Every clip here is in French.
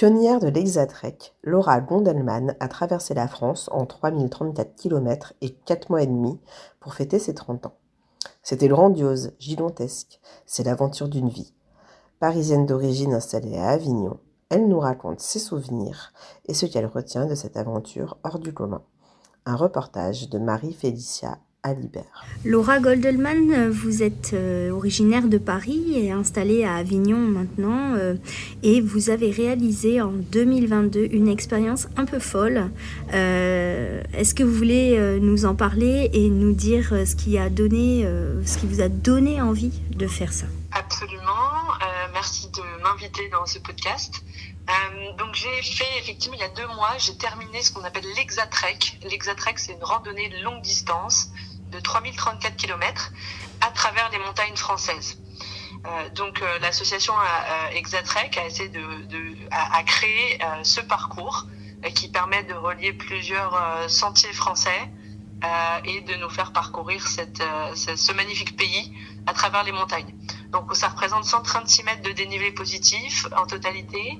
Pionnière de l'Exatrek, Laura Gondelman a traversé la France en 3034 km et 4 mois et demi pour fêter ses 30 ans. C'était grandiose, gigantesque, c'est l'aventure d'une vie. Parisienne d'origine installée à Avignon, elle nous raconte ses souvenirs et ce qu'elle retient de cette aventure hors du commun. Un reportage de Marie-Félicia Laura Goldelman, vous êtes euh, originaire de Paris et installée à Avignon maintenant euh, et vous avez réalisé en 2022 une expérience un peu folle. Euh, est-ce que vous voulez nous en parler et nous dire ce qui a donné, ce qui vous a donné envie de faire ça? Absolument. merci de m'inviter dans ce podcast. donc j'ai fait effectivement il y a deux mois, j'ai terminé ce qu'on appelle l'Exatrek. L'Exatrek c'est une randonnée de longue distance de 3034 km à travers les montagnes françaises. Euh, donc euh, l'association euh, Exatrek a essayé de, de a, créé ce parcours qui permet de relier plusieurs sentiers français et de nous faire parcourir cette, ce, magnifique pays à travers les montagnes. Donc ça représente 136 mètres de dénivelé positif en totalité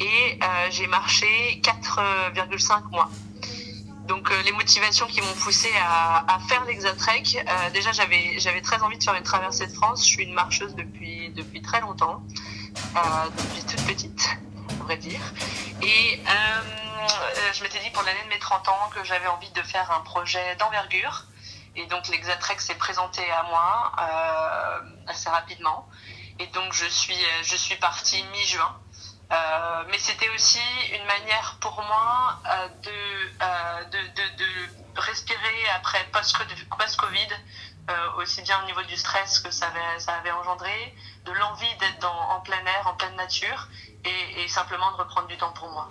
et j'ai marché 4,5 mois. Donc euh, les motivations qui m'ont poussé à, à faire l'Exatrek, euh, déjà j'avais j'avais très envie de faire une traversée de France. Je suis une marcheuse depuis depuis très longtemps, euh, depuis toute petite, on pourrait dire. Et euh, je m'étais dit pour l'année de mes 30 ans que j'avais envie de faire un projet d'envergure. Et donc l'Exatrek s'est présenté à moi assez rapidement. Et donc je suis je suis partie mi-juin. Euh, mais c'était aussi une manière pour moi euh, de, euh, de, de, de, respirer après post-Covid, aussi bien au niveau du stress que ça avait, engendré, de l'envie d'être en plein air, en pleine nature, et, et, simplement de reprendre du temps pour moi.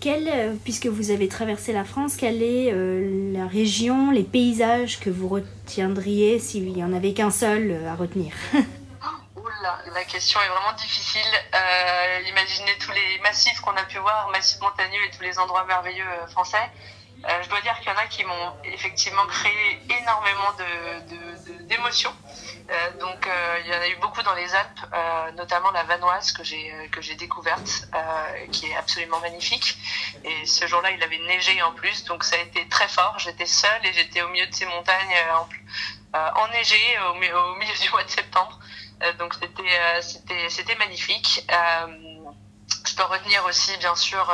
quelle, puisque vous avez traversé la France, quelle est la région, les paysages que vous retiendriez s'il n'y en avait qu'un seul à retenir? la question est vraiment difficile. Euh, imaginez tous les massifs qu'on a pu voir, massifs montagneux et tous les endroits merveilleux euh, français. Euh, je dois dire qu'il y en a qui m'ont effectivement créé énormément d'émotions. Donc il y en a eu beaucoup dans les Alpes, notamment la Vanoise que j'ai découverte, qui est absolument magnifique. Et ce jour-là, il avait neigé en plus, donc ça a été très fort. J'étais seule et j'étais au milieu de ces montagnes enneigées au, au milieu du mois de septembre. Euh, donc c'était euh, c'était c'était magnifique. Euh, je peux retenir aussi bien sûr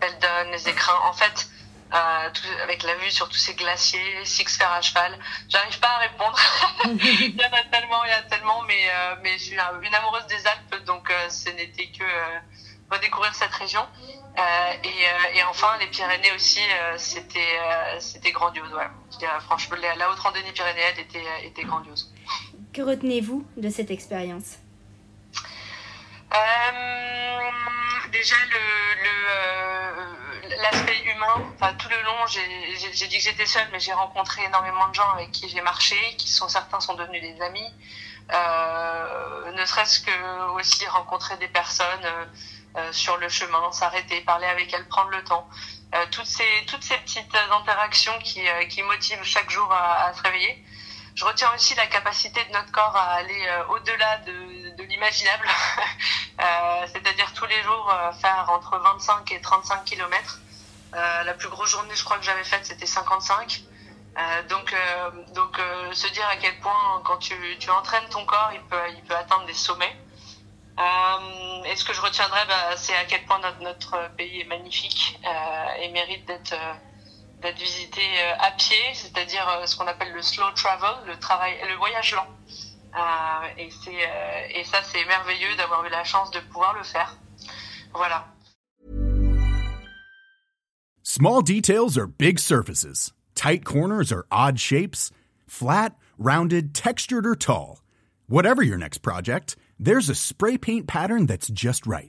Beldon, les écrins. En fait, avec la vue sur tous ces glaciers, Six faire à cheval. J'arrive pas à répondre. il y en a tellement, il y a tellement, mais mais je suis une amoureuse des Alpes, donc ce n'était que redécouvrir cette région. et, et enfin les Pyrénées aussi, c'était c'était grandiose. Ouais. franchement, la haute randonnée pyrénéenne était était grandiose. Que retenez-vous de cette expérience? Euh, Déjà, euh, l'aspect le, humain. Tout le long, j'ai dit que j'étais seule, mais j'ai rencontré énormément de gens avec qui j'ai marché, qui sont certains sont devenus des amis. Euh, ne serait-ce que aussi rencontrer des personnes sur le chemin, s'arrêter, parler avec elles, prendre le temps. toutes ces toutes ces petites interactions qui, qui motivent chaque jour à se réveiller je retiens aussi la capacité de notre corps à aller euh, au-delà de, de l'imaginable, euh, c'est-à-dire tous les jours euh, faire entre 25 et 35 km. la plus grosse journée, je crois que j'avais faite, c'était 55. donc, donc se dire à quel point quand tu, tu entraînes ton corps, il peut, il peut atteindre des sommets. et ce que je retiendrai, bah, c'est à quel point notre, notre pays est magnifique et mérite d'être d'être visité euh, à pied, c'est-à-dire euh, ce qu'on appelle le slow travel, le travail, le voyage lent. Euh, et c'est et ça c'est merveilleux d'avoir eu la chance de pouvoir le faire. Voilà. Small details are big surfaces. Tight corners are odd shapes. Flat, rounded, textured, or tall. Whatever your next project, there's a spray paint pattern that's just right.